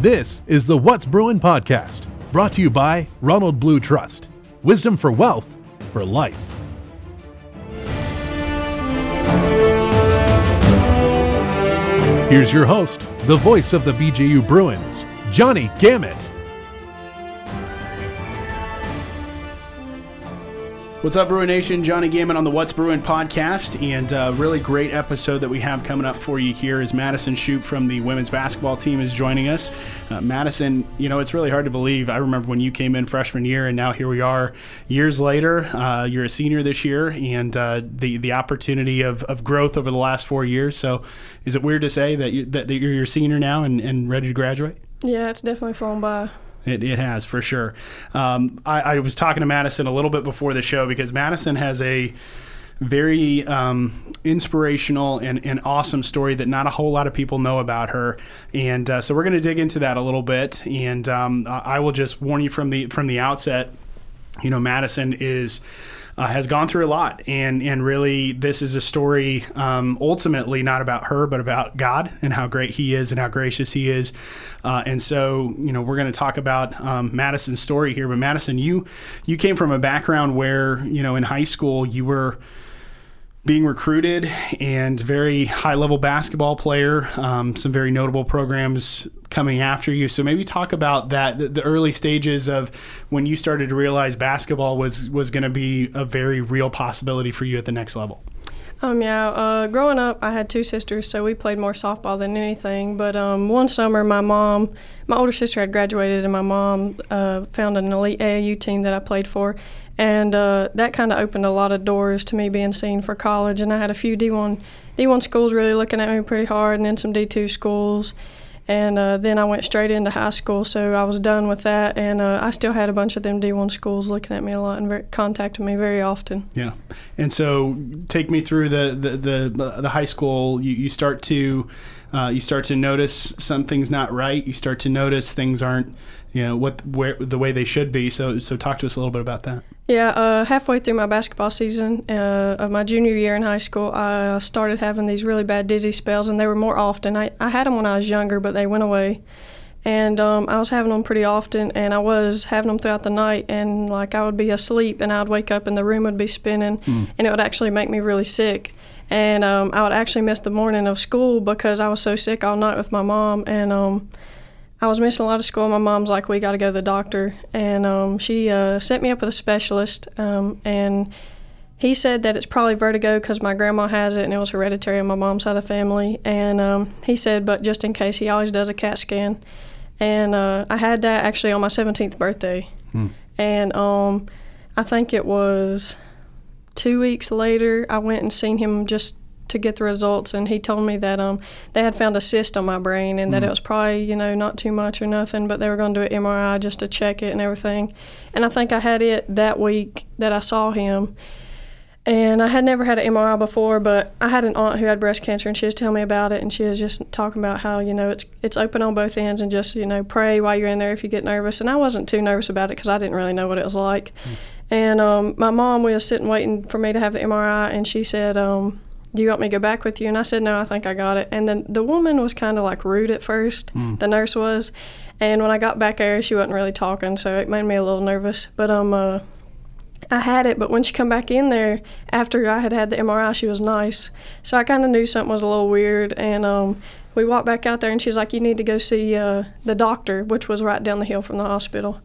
This is the What's Brewing podcast, brought to you by Ronald Blue Trust. Wisdom for wealth, for life. Here's your host, the voice of the BJU Bruins, Johnny Gamet. What's up, Bruin Nation? Johnny Gammon on the What's Brewing podcast, and a really great episode that we have coming up for you here is Madison Shoop from the women's basketball team is joining us. Uh, Madison, you know, it's really hard to believe. I remember when you came in freshman year, and now here we are years later. Uh, you're a senior this year, and uh, the the opportunity of, of growth over the last four years. So, is it weird to say that, you, that, that you're your senior now and, and ready to graduate? Yeah, it's definitely flown by. It, it has for sure. Um, I, I, was talking to Madison a little bit before the show because Madison has a very um, inspirational and, and awesome story that not a whole lot of people know about her, and uh, so we're going to dig into that a little bit. And um, I will just warn you from the from the outset. You know, Madison is uh, has gone through a lot, and and really, this is a story um, ultimately not about her, but about God and how great He is and how gracious He is. Uh, and so, you know, we're going to talk about um, Madison's story here. But Madison, you you came from a background where you know in high school you were being recruited and very high level basketball player, um, some very notable programs coming after you. So maybe talk about that, the, the early stages of when you started to realize basketball was, was going to be a very real possibility for you at the next level. Um, yeah, uh, growing up, I had two sisters, so we played more softball than anything. But um, one summer, my mom, my older sister had graduated, and my mom uh, found an elite AAU team that I played for, and uh, that kind of opened a lot of doors to me being seen for college. And I had a few D1 D1 schools really looking at me pretty hard, and then some D2 schools. And uh, then I went straight into high school, so I was done with that. And uh, I still had a bunch of them D1 schools looking at me a lot and very, contacting me very often. Yeah. And so, take me through the the the, the high school. You, you start to uh, you start to notice something's not right. You start to notice things aren't you know what where the way they should be. So so talk to us a little bit about that. Yeah, uh, halfway through my basketball season uh, of my junior year in high school, I started having these really bad dizzy spells, and they were more often. I, I had them when I was younger, but they went away. And um, I was having them pretty often, and I was having them throughout the night. And like I would be asleep, and I'd wake up, and the room would be spinning, mm. and it would actually make me really sick. And um, I would actually miss the morning of school because I was so sick all night with my mom. And um, I was missing a lot of school. My mom's like, we got to go to the doctor. And um, she uh, set me up with a specialist. Um, and he said that it's probably vertigo because my grandma has it and it was hereditary on my mom's side of the family. And um, he said, but just in case, he always does a CAT scan. And uh, I had that actually on my 17th birthday. Hmm. And um, I think it was two weeks later, I went and seen him just to get the results, and he told me that um, they had found a cyst on my brain and that mm. it was probably you know not too much or nothing, but they were going to do an MRI just to check it and everything. And I think I had it that week that I saw him. And I had never had an MRI before, but I had an aunt who had breast cancer, and she was telling me about it, and she was just talking about how you know it's it's open on both ends, and just you know pray while you're in there if you get nervous. And I wasn't too nervous about it because I didn't really know what it was like. Mm. And um, my mom was sitting waiting for me to have the MRI, and she said, um, do you want me to go back with you? And I said, no, I think I got it. And then the woman was kind of like rude at first, mm. the nurse was. And when I got back there, she wasn't really talking, so it made me a little nervous. But um, uh, I had it, but when she come back in there after I had had the MRI, she was nice. So I kind of knew something was a little weird. And um, we walked back out there, and she's like, you need to go see uh, the doctor, which was right down the hill from the hospital.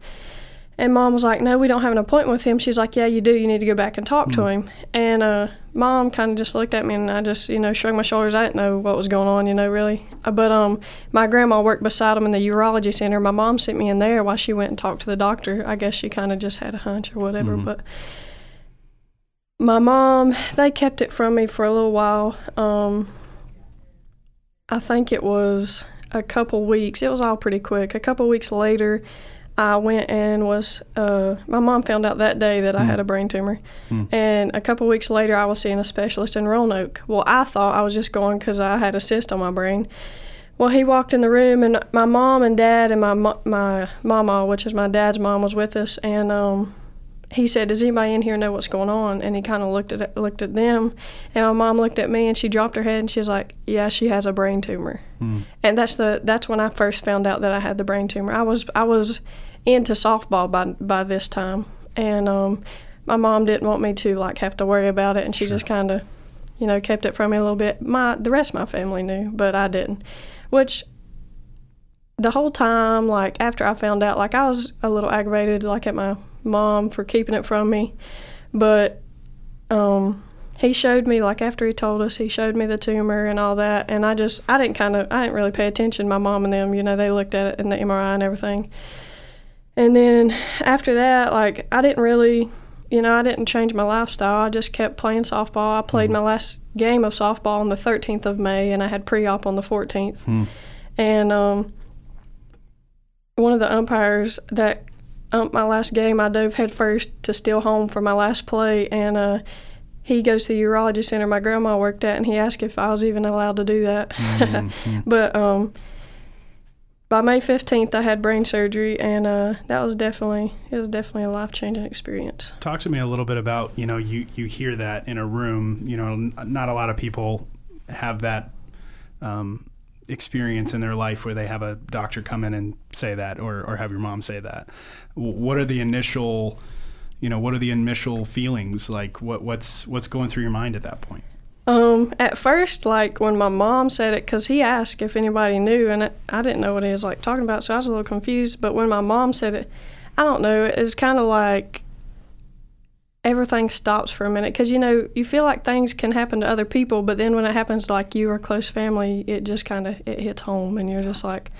And mom was like, No, we don't have an appointment with him. She's like, Yeah, you do. You need to go back and talk mm. to hmm. him. And uh, mom kind of just looked at me and I just, you know, shrugged my shoulders. I didn't know what was going on, you know, really. Uh, but um, my grandma worked beside him in the urology center. My mom sent me in there while she went and talked to the doctor. I guess she kind of just had a hunch or whatever. Mm-hmm. But my mom, they kept it from me for a little while. Um, I think it was a couple weeks. It was all pretty quick. A couple weeks later, I went and was. Uh, my mom found out that day that mm. I had a brain tumor, mm. and a couple weeks later, I was seeing a specialist in Roanoke. Well, I thought I was just going because I had a cyst on my brain. Well, he walked in the room, and my mom and dad and my my mama, which is my dad's mom, was with us, and um, he said, "Does anybody in here know what's going on?" And he kind of looked at looked at them, and my mom looked at me, and she dropped her head, and she's like, "Yeah, she has a brain tumor." Hmm. And that's the that's when I first found out that I had the brain tumor. I was I was into softball by by this time, and um, my mom didn't want me to like have to worry about it, and she just kind of, you know, kept it from me a little bit. My the rest of my family knew, but I didn't, which the whole time, like after I found out, like I was a little aggravated, like at my mom for keeping it from me, but um, he showed me, like after he told us, he showed me the tumor and all that, and I just, I didn't kind of, I didn't really pay attention. My mom and them, you know, they looked at it in the MRI and everything, and then after that, like I didn't really. You know, I didn't change my lifestyle. I just kept playing softball. I played my last game of softball on the 13th of May, and I had pre-op on the 14th. And um, one of the umpires that umped my last game, I dove headfirst to steal home for my last play, and uh, he goes to the urology center my grandma worked at, and he asked if I was even allowed to do that. but um, by May 15th, I had brain surgery, and uh, that was definitely it was definitely a life changing experience. Talk to me a little bit about you know you you hear that in a room. You know, n- not a lot of people have that um, experience in their life where they have a doctor come in and say that, or or have your mom say that. What are the initial you know what are the initial feelings like what what's what's going through your mind at that point Um, at first, like when my mom said it, because he asked if anybody knew, and it, I didn't know what he was like talking about, so I was a little confused. But when my mom said it, I don't know. It's kind of like everything stops for a minute because you know you feel like things can happen to other people, but then when it happens to like you or close family, it just kind of it hits home, and you're just like,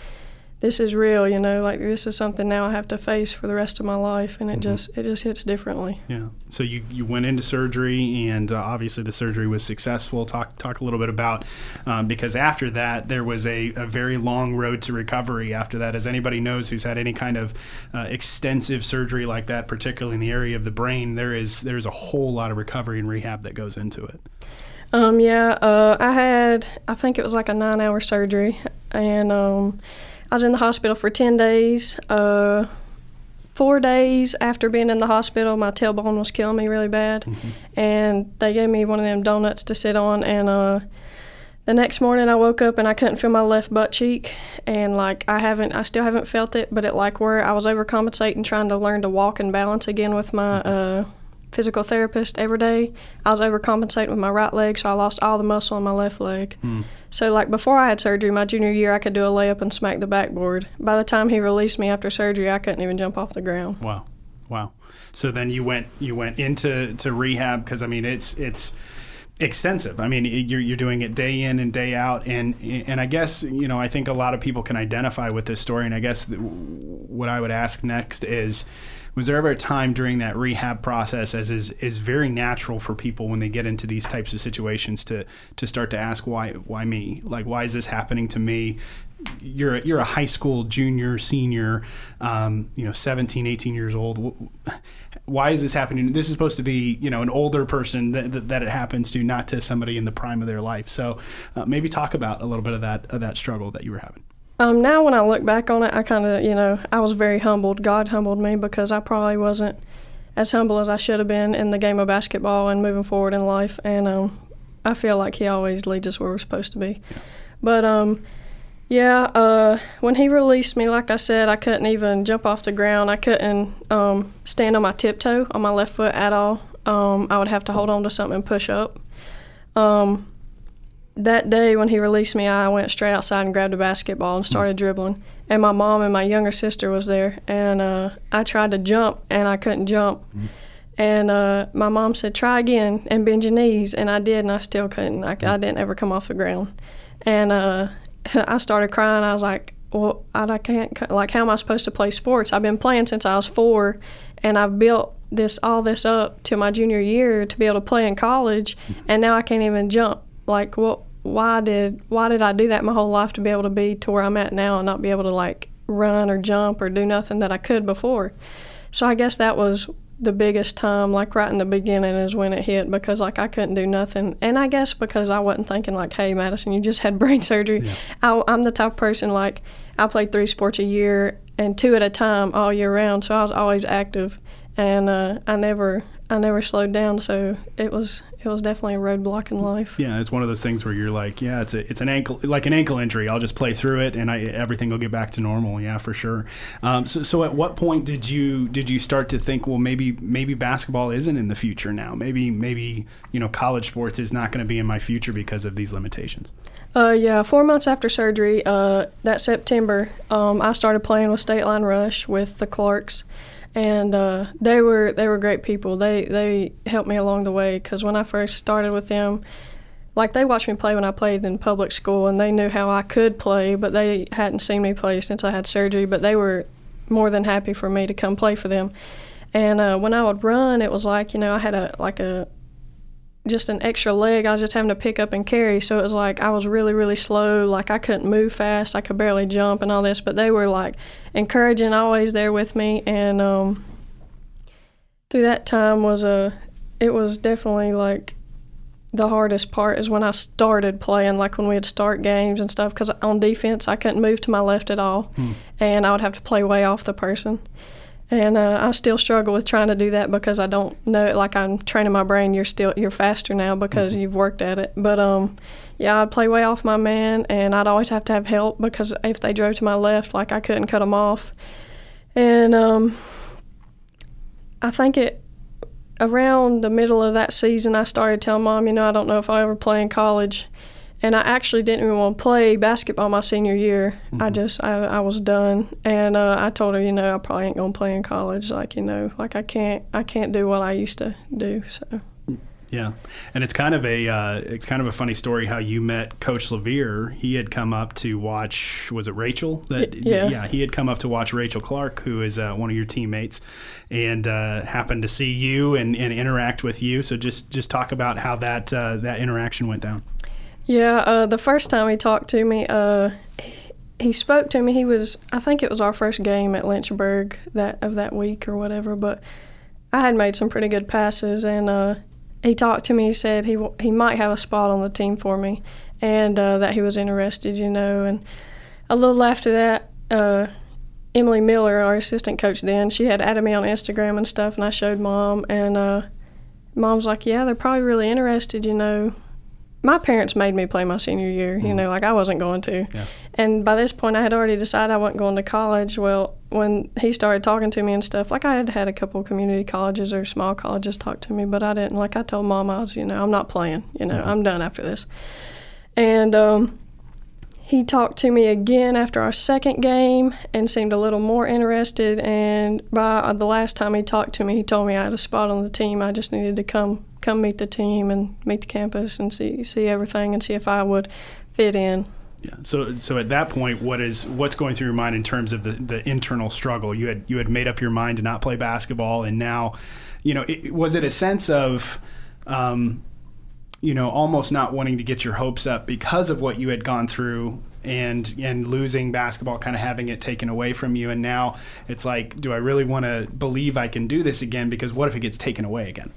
this is real. You know, like this is something now I have to face for the rest of my life, and it just it just hits differently. yeah so you you went into surgery and uh, obviously the surgery was successful talk talk a little bit about um, because after that there was a, a very long road to recovery after that as anybody knows who's had any kind of uh, extensive surgery like that particularly in the area of the brain there is there's a whole lot of recovery and rehab that goes into it Um, yeah, uh, I had, I think it was like a nine hour surgery, and um, I was in the hospital for 10 days. Uh, four days after being in the hospital, my tailbone was killing me really bad, and they gave me one of them donuts to sit on, and uh, the next morning I woke up and I couldn't feel my left butt cheek, and like I haven't, I still haven't felt it, but it like where I was overcompensating trying to learn to walk and balance again with my uh, physical therapist every day. I was overcompensating with my right leg, so I lost all the muscle in my left leg. Hmm. So like before I had surgery, my junior year, I could do a layup and smack the backboard. By the time he released me after surgery, I couldn't even jump off the ground. Wow, wow. So then you went you went into to rehab because I mean it's it's extensive. I mean you're you're doing it day in and day out, and and I guess you know I think a lot of people can identify with this story. And I guess what I would ask next is. Was there ever a time during that rehab process, as is, is very natural for people when they get into these types of situations, to to start to ask why why me? Like why is this happening to me? you're a, you're a high school junior senior um, you know 17 18 years old why is this happening this is supposed to be you know an older person that, that, that it happens to not to somebody in the prime of their life so uh, maybe talk about a little bit of that of that struggle that you were having Um, now when I look back on it, I kind of, you know, I was very humbled. God humbled me because I probably wasn't as humble as I should have been in the game of basketball and moving forward in life. And um, I feel like He always leads us where we're supposed to be. But um, yeah, uh, when He released me, like I said, I couldn't even jump off the ground. I couldn't um, stand on my tiptoe on my left foot at all. Um, I would have to hold on to something and push up. Um, that day when he released me, I went straight outside and grabbed a basketball and started dribbling. And my mom and my younger sister was there, and uh, I tried to jump and I couldn't jump. And uh, my mom said, "Try again and bend your knees," and I did, and I still couldn't. I, I didn't ever come off the ground. And uh, I started crying. I was like, "Well, I, I can't. Like, how am I supposed to play sports? I've been playing since I was four, and I've built this all this up to my junior year to be able to play in college, and now I can't even jump. Like, what? Why did why did I do that my whole life to be able to be to where I'm at now and not be able to like run or jump or do nothing that I could before? So I guess that was the biggest time, like right in the beginning, is when it hit because like I couldn't do nothing, and I guess because I wasn't thinking like, "Hey, Madison, you just had brain surgery." I, I'm the type of person like I played three sports a year and two at a time all year round, so I was always active, and uh, I never I never slowed down. So it was it was definitely a roadblock in life. Yeah, it's one of those things where you're like, yeah, it's a, it's an ankle like an ankle injury. I'll just play through it, and I, everything will get back to normal. Yeah, for sure. Um, so, so at what point did you did you start to think, well, maybe maybe basketball isn't in the future now? Maybe maybe you know college sports is not going to be in my future because of these limitations. Uh, yeah, four months after surgery, uh, that September, um, I started playing with State Line Rush with the Clarks and uh, they were they were great people. They they helped me along the way because when I first started with them, like they watched me play when I played in public school, and they knew how I could play, but they hadn't seen me play since I had surgery. But they were more than happy for me to come play for them. And uh, when I would run, it was like you know I had a like a just an extra leg. I was just having to pick up and carry. So it was like I was really, really slow. Like I couldn't move fast. I could barely jump and all this. But they were like encouraging, always there with me. And um, through that time was a, it was definitely like the hardest part is when I started playing, like when we'd start games and stuff. Because on defense, I couldn't move to my left at all, hmm. and I would have to play way off the person. And uh, I still struggle with trying to do that because I don't know. it. Like I'm training my brain. You're still you're faster now because mm-hmm. you've worked at it. But um, yeah, I'd play way off my man, and I'd always have to have help because if they drove to my left, like I couldn't cut them off. And um, I think it around the middle of that season, I started telling mom, you know, I don't know if I'll ever play in college and I actually didn't even want to play basketball my senior year. Mm-hmm. I just I, I was done, and uh, I told her, you know, I probably ain't gonna play in college. Like you know, like I can't I can't do what I used to do. So. Yeah, and it's kind of a uh, it's kind of a funny story how you met Coach Levere. He had come up to watch. Was it Rachel? That yeah, yeah. He had come up to watch Rachel Clark, who is uh, one of your teammates, and uh, happened to see you and, and interact with you. So just just talk about how that uh, that interaction went down. Yeah, uh, the first time he talked to me, uh, he spoke to me. He was, I think it was our first game at Lynchburg that of that week or whatever. But I had made some pretty good passes, and uh, he talked to me. He said he he might have a spot on the team for me, and uh, that he was interested, you know. And a little after that, uh, Emily Miller, our assistant coach then, she had added me on Instagram and stuff, and I showed mom, and uh, mom's like, "Yeah, they're probably really interested, you know." My parents made me play my senior year. You mm. know, like I wasn't going to. Yeah. And by this point, I had already decided I wasn't going to college. Well, when he started talking to me and stuff, like I had had a couple community colleges or small colleges talk to me, but I didn't. Like I told mom, I was, you know, I'm not playing. You know, I'm done after this. And um, he talked to me again after our second game and seemed a little more interested. And by the last time he talked to me, he told me I had a spot on the team. I just needed to come come meet the team and meet the campus and see see everything and see if I would fit in. Yeah. So so at that point, what is what's going through your mind in terms of the, the internal struggle? You had you had made up your mind to not play basketball, and now, you know, it, was it a sense of um, you know, almost not wanting to get your hopes up because of what you had gone through and and losing basketball kind of having it taken away from you and now it's like do I really want to believe I can do this again because what if it gets taken away again?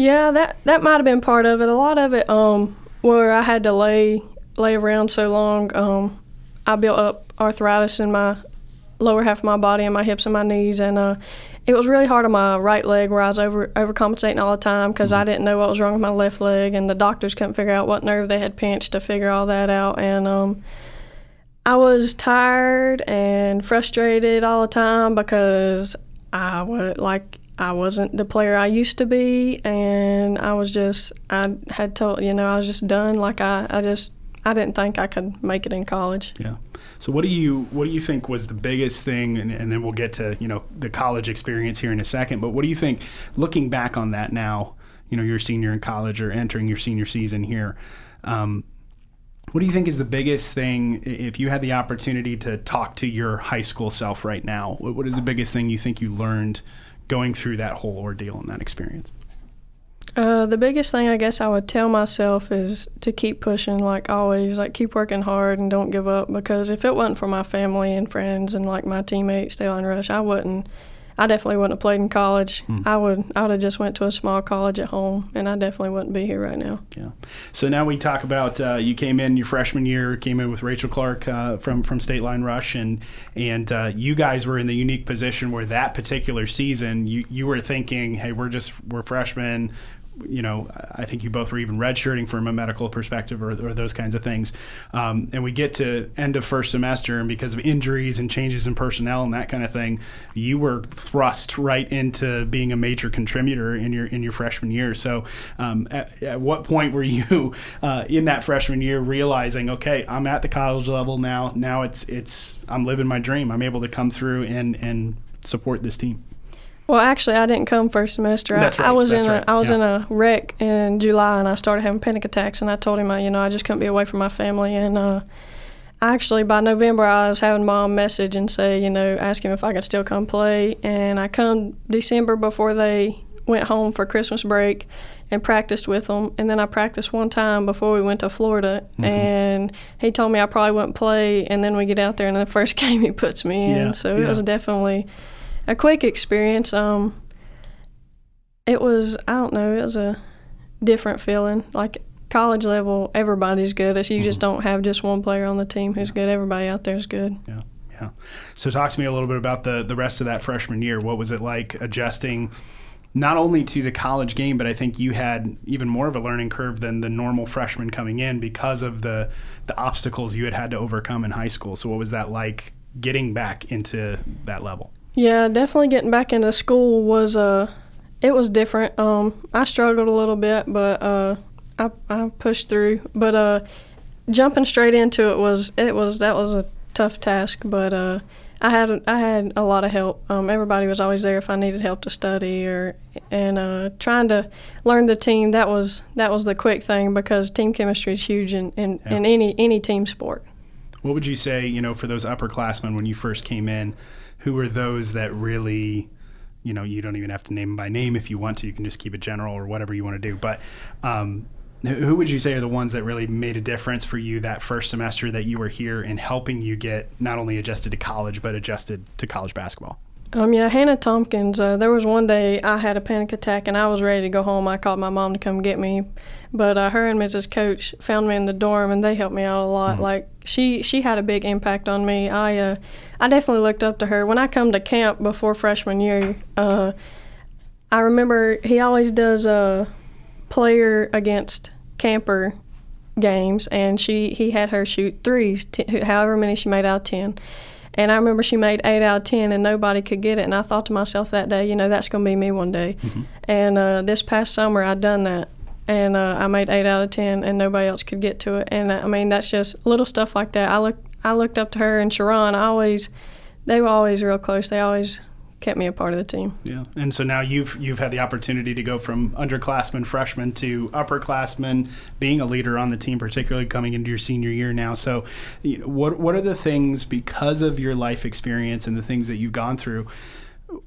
Yeah, that that might have been part of it. A lot of it, um, where I had to lay lay around so long, um, I built up arthritis in my lower half of my body and my hips and my knees, and uh, it was really hard on my right leg where I was over overcompensating all the time because mm-hmm. I didn't know what was wrong with my left leg, and the doctors couldn't figure out what nerve they had pinched to figure all that out, and um, I was tired and frustrated all the time because I was like I wasn't the player I used to be, and I was just I had told you know I was just done. Like I, I just I didn't think I could make it in college. Yeah. So what do you what do you think was the biggest thing, and, and then we'll get to you know the college experience here in a second. But what do you think, looking back on that now, you know you're a senior in college or entering your senior season here. Um, what do you think is the biggest thing if you had the opportunity to talk to your high school self right now? What is the biggest thing you think you learned going through that whole ordeal and that experience? Uh, the biggest thing I guess I would tell myself is to keep pushing, like always, like keep working hard and don't give up. Because if it wasn't for my family and friends and like my teammates, Line Rush, I wouldn't, I definitely wouldn't have played in college. I would I would have just went to a small college at home, and I definitely wouldn't be here right now. Yeah. So now we talk about uh, you came in your freshman year, came in with Rachel Clark uh, from from State Line Rush, and and uh, you guys were in the unique position where that particular season you you were thinking, hey, we're just we're freshmen. You know, I think you both were even redshirting from a medical perspective or, or those kinds of things. Um, and we get to end of first semester, and because of injuries and changes in personnel and that kind of thing, you were thrust right into being a major contributor in your in your freshman year. So, um, at, at what point were you uh, in that freshman year realizing, okay, I'm at the college level now. Now it's it's I'm living my dream. I'm able to come through and and support this team. Well, actually, I didn't come first semester. I, I was that's in a right, I was yeah. in a wreck in July, and I started having panic attacks. And I told him, I, you know, I just couldn't be away from my family. And uh, actually, by November, I was having mom message and say, you know, ask him if I could still come play. And I come December before they went home for Christmas break and practiced with them. And then I practiced one time before we went to Florida. Mm-hmm. And he told me I probably wouldn't play. And then we get out there, and the first game he puts me in. Yeah, so yeah. it was definitely a quick experience. Um, it was I don't know, it was a different feeling. Like college level, everybody's good. It's, you just don't have just one player on the team who's good. Everybody out there is good. Yeah, yeah. So talk to me a little bit about the the rest of that freshman year. What was it like adjusting? Not only to the college game, but I think you had even more of a learning curve than the normal freshman coming in because of the the obstacles you had had to overcome in high school. So what was that like getting back into that level? Yeah, definitely getting back into school was uh it was different. Um, I struggled a little bit, but uh, I I pushed through. But uh, jumping straight into it was it was that was a tough task. But uh, I had I had a lot of help. Um, everybody was always there if I needed help to study or and uh, trying to learn the team. That was that was the quick thing because team chemistry is huge in in, in any any team sport. What would you say, you know, for those upperclassmen when you first came in, who were those that really, you know, you don't even have to name them by name if you want to. You can just keep it general or whatever you want to do. But um, who would you say are the ones that really made a difference for you that first semester that you were here in helping you get not only adjusted to college but adjusted to college basketball? Um, yeah, Hannah Tompkins. Uh, there was one day I had a panic attack and I was ready to go home. I called my mom to come get me, but uh, her and Mrs. Coach found me in the dorm and they helped me out a lot. Like she she had a big impact on me. I uh, I definitely looked up to her. When I come to camp before freshman year, uh, I remember he always does a player against camper games, and she he had her shoot threes, t- however many she made out of ten. And I remember she made eight out of ten, and nobody could get it. And I thought to myself that day, you know, that's going to be me one day. And uh, this past summer, I'd done that, and uh, I made eight out of ten, and nobody else could get to it. And uh, I mean, that's just little stuff like that. I look, I looked up to her and Sharon. I always, they were always real close. They always kept me a part of the team. Yeah, and so now you've you've had the opportunity to go from underclassmen, freshman to upperclassmen, being a leader on the team, particularly coming into your senior year now. So, you know, what what are the things because of your life experience and the things that you've gone through?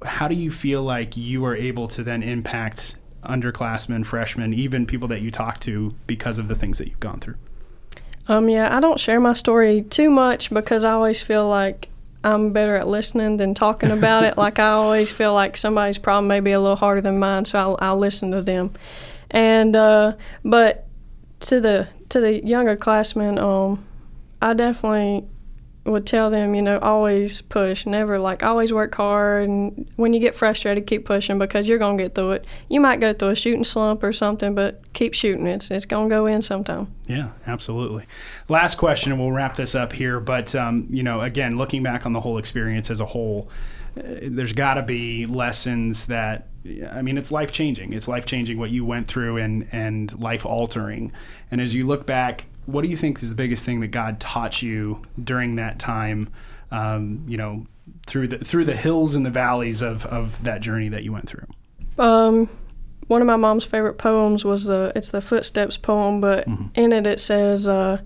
How do you feel like you are able to then impact underclassmen, freshmen, even people that you talk to because of the things that you've gone through? Um, yeah, I don't share my story too much because I always feel like I'm better at listening than talking about it. Like I always feel like somebody's problem may be a little harder than mine, so I'll, I'll listen to them. And uh, but to the to the younger classmen, um, I definitely would tell them, you know, always push, never like always work hard, and when you get frustrated, keep pushing because you're gonna get through it. You might go through a shooting slump or something, but keep shooting. It's it's gonna go in sometime. Yeah, absolutely. Last question, and we'll wrap this up here. But um, you know, again, looking back on the whole experience as a whole, uh, there's got to be lessons that I mean, it's life changing. It's life changing what you went through and and life altering. And as you look back, what do you think is the biggest thing that God taught you during that time? Um, you know, through the through the hills and the valleys of of that journey that you went through. Um, one of my mom's favorite poems was the it's the Footsteps poem, but in it it says, uh,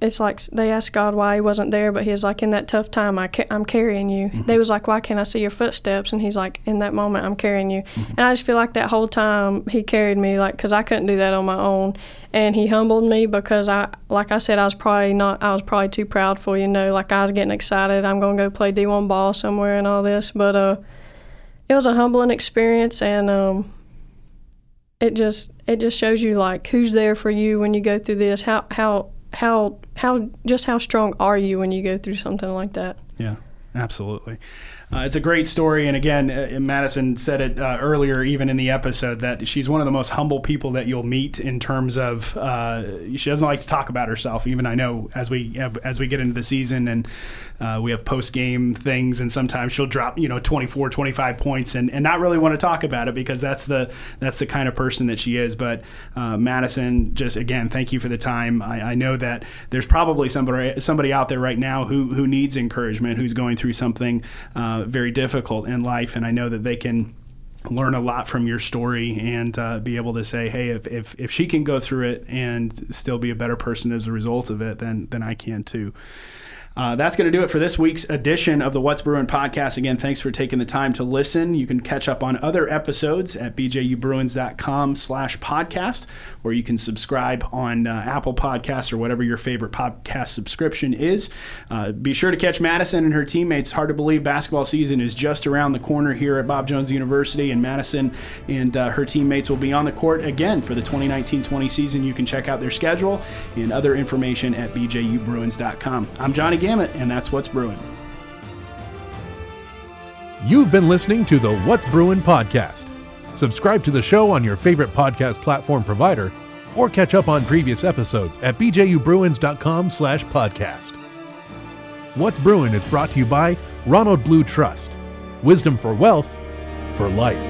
it's like they asked God why he wasn't there, but he's like, in that tough time, I ca- I'm carrying you. Mm-hmm. They was like, why can't I see your footsteps? And he's like, in that moment, I'm carrying you. Mm-hmm. And I just feel like that whole time he carried me, like, because I couldn't do that on my own. And he humbled me because I, like I said, I was probably not, I was probably too proud for you know, like I was getting excited. I'm gonna go play D1 ball somewhere and all this, but uh, it was a humbling experience, and um, it just it just shows you like who's there for you when you go through this. How how how how just how strong are you when you go through something like that? Yeah, absolutely. Uh, it's a great story, and again, uh, Madison said it uh, earlier, even in the episode, that she's one of the most humble people that you'll meet in terms of uh, she doesn't like to talk about herself. Even I know as we as we get into the season and uh, we have post game things, and sometimes she'll drop you know 24, 25 points, and, and not really want to talk about it because that's the that's the kind of person that she is. But uh, Madison, just again, thank you for the time. I, I know that there's probably somebody somebody out there right now who who needs encouragement, who's going through something. Uh, very difficult in life, and I know that they can learn a lot from your story and uh, be able to say, hey, if, if, if she can go through it and still be a better person as a result of it, then then I can too. Uh, that's going to do it for this week's edition of the What's Brewing podcast. Again, thanks for taking the time to listen. You can catch up on other episodes at bjubruins.com slash podcast, or you can subscribe on uh, Apple Podcasts or whatever your favorite podcast subscription is. Uh, be sure to catch Madison and her teammates. Hard to believe basketball season is just around the corner here at Bob Jones University, and Madison and uh, her teammates will be on the court again for the 2019-20 season. You can check out their schedule and other information at bjubruins.com. I'm Johnny Gamut, and that's what's brewing. You've been listening to the What's Brewing podcast. Subscribe to the show on your favorite podcast platform provider, or catch up on previous episodes at bjubruins.com slash podcast. What's Brewing is brought to you by Ronald Blue Trust. Wisdom for wealth, for life.